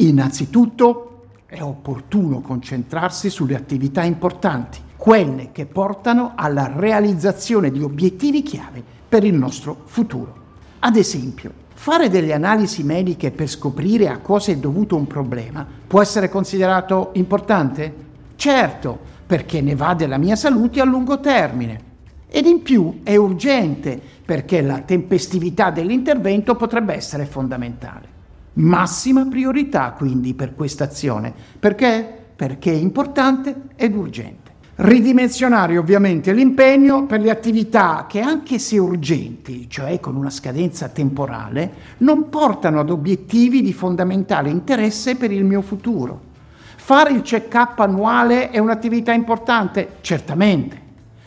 Innanzitutto è opportuno concentrarsi sulle attività importanti, quelle che portano alla realizzazione di obiettivi chiave per il nostro futuro. Ad esempio, fare delle analisi mediche per scoprire a cosa è dovuto un problema può essere considerato importante? Certo, perché ne va della mia salute a lungo termine. Ed in più è urgente perché la tempestività dell'intervento potrebbe essere fondamentale. Massima priorità quindi per questa azione. Perché? Perché è importante ed urgente. Ridimensionare ovviamente l'impegno per le attività che anche se urgenti, cioè con una scadenza temporale, non portano ad obiettivi di fondamentale interesse per il mio futuro. Fare il check-up annuale è un'attività importante? Certamente,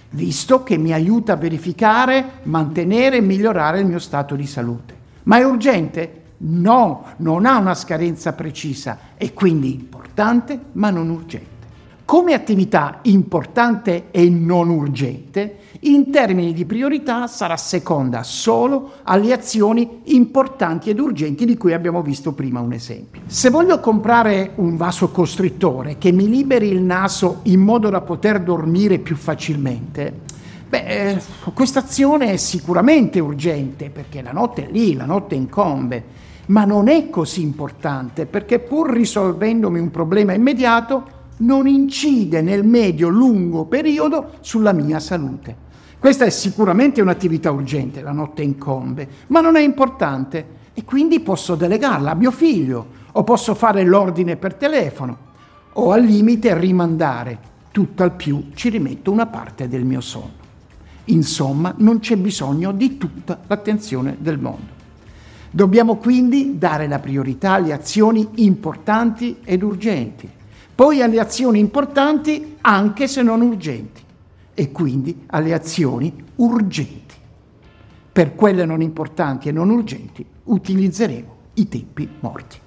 visto che mi aiuta a verificare, mantenere e migliorare il mio stato di salute. Ma è urgente? No, non ha una scadenza precisa, è quindi importante ma non urgente. Come attività importante e non urgente, in termini di priorità sarà seconda solo alle azioni importanti ed urgenti di cui abbiamo visto prima un esempio. Se voglio comprare un vaso costrittore che mi liberi il naso in modo da poter dormire più facilmente, beh, eh, questa azione è sicuramente urgente perché la notte è lì, la notte incombe ma non è così importante perché pur risolvendomi un problema immediato non incide nel medio-lungo periodo sulla mia salute. Questa è sicuramente un'attività urgente, la notte incombe, ma non è importante e quindi posso delegarla a mio figlio o posso fare l'ordine per telefono o al limite rimandare. Tutt'al più ci rimetto una parte del mio sonno. Insomma, non c'è bisogno di tutta l'attenzione del mondo. Dobbiamo quindi dare la priorità alle azioni importanti ed urgenti, poi alle azioni importanti anche se non urgenti e quindi alle azioni urgenti. Per quelle non importanti e non urgenti utilizzeremo i tempi morti.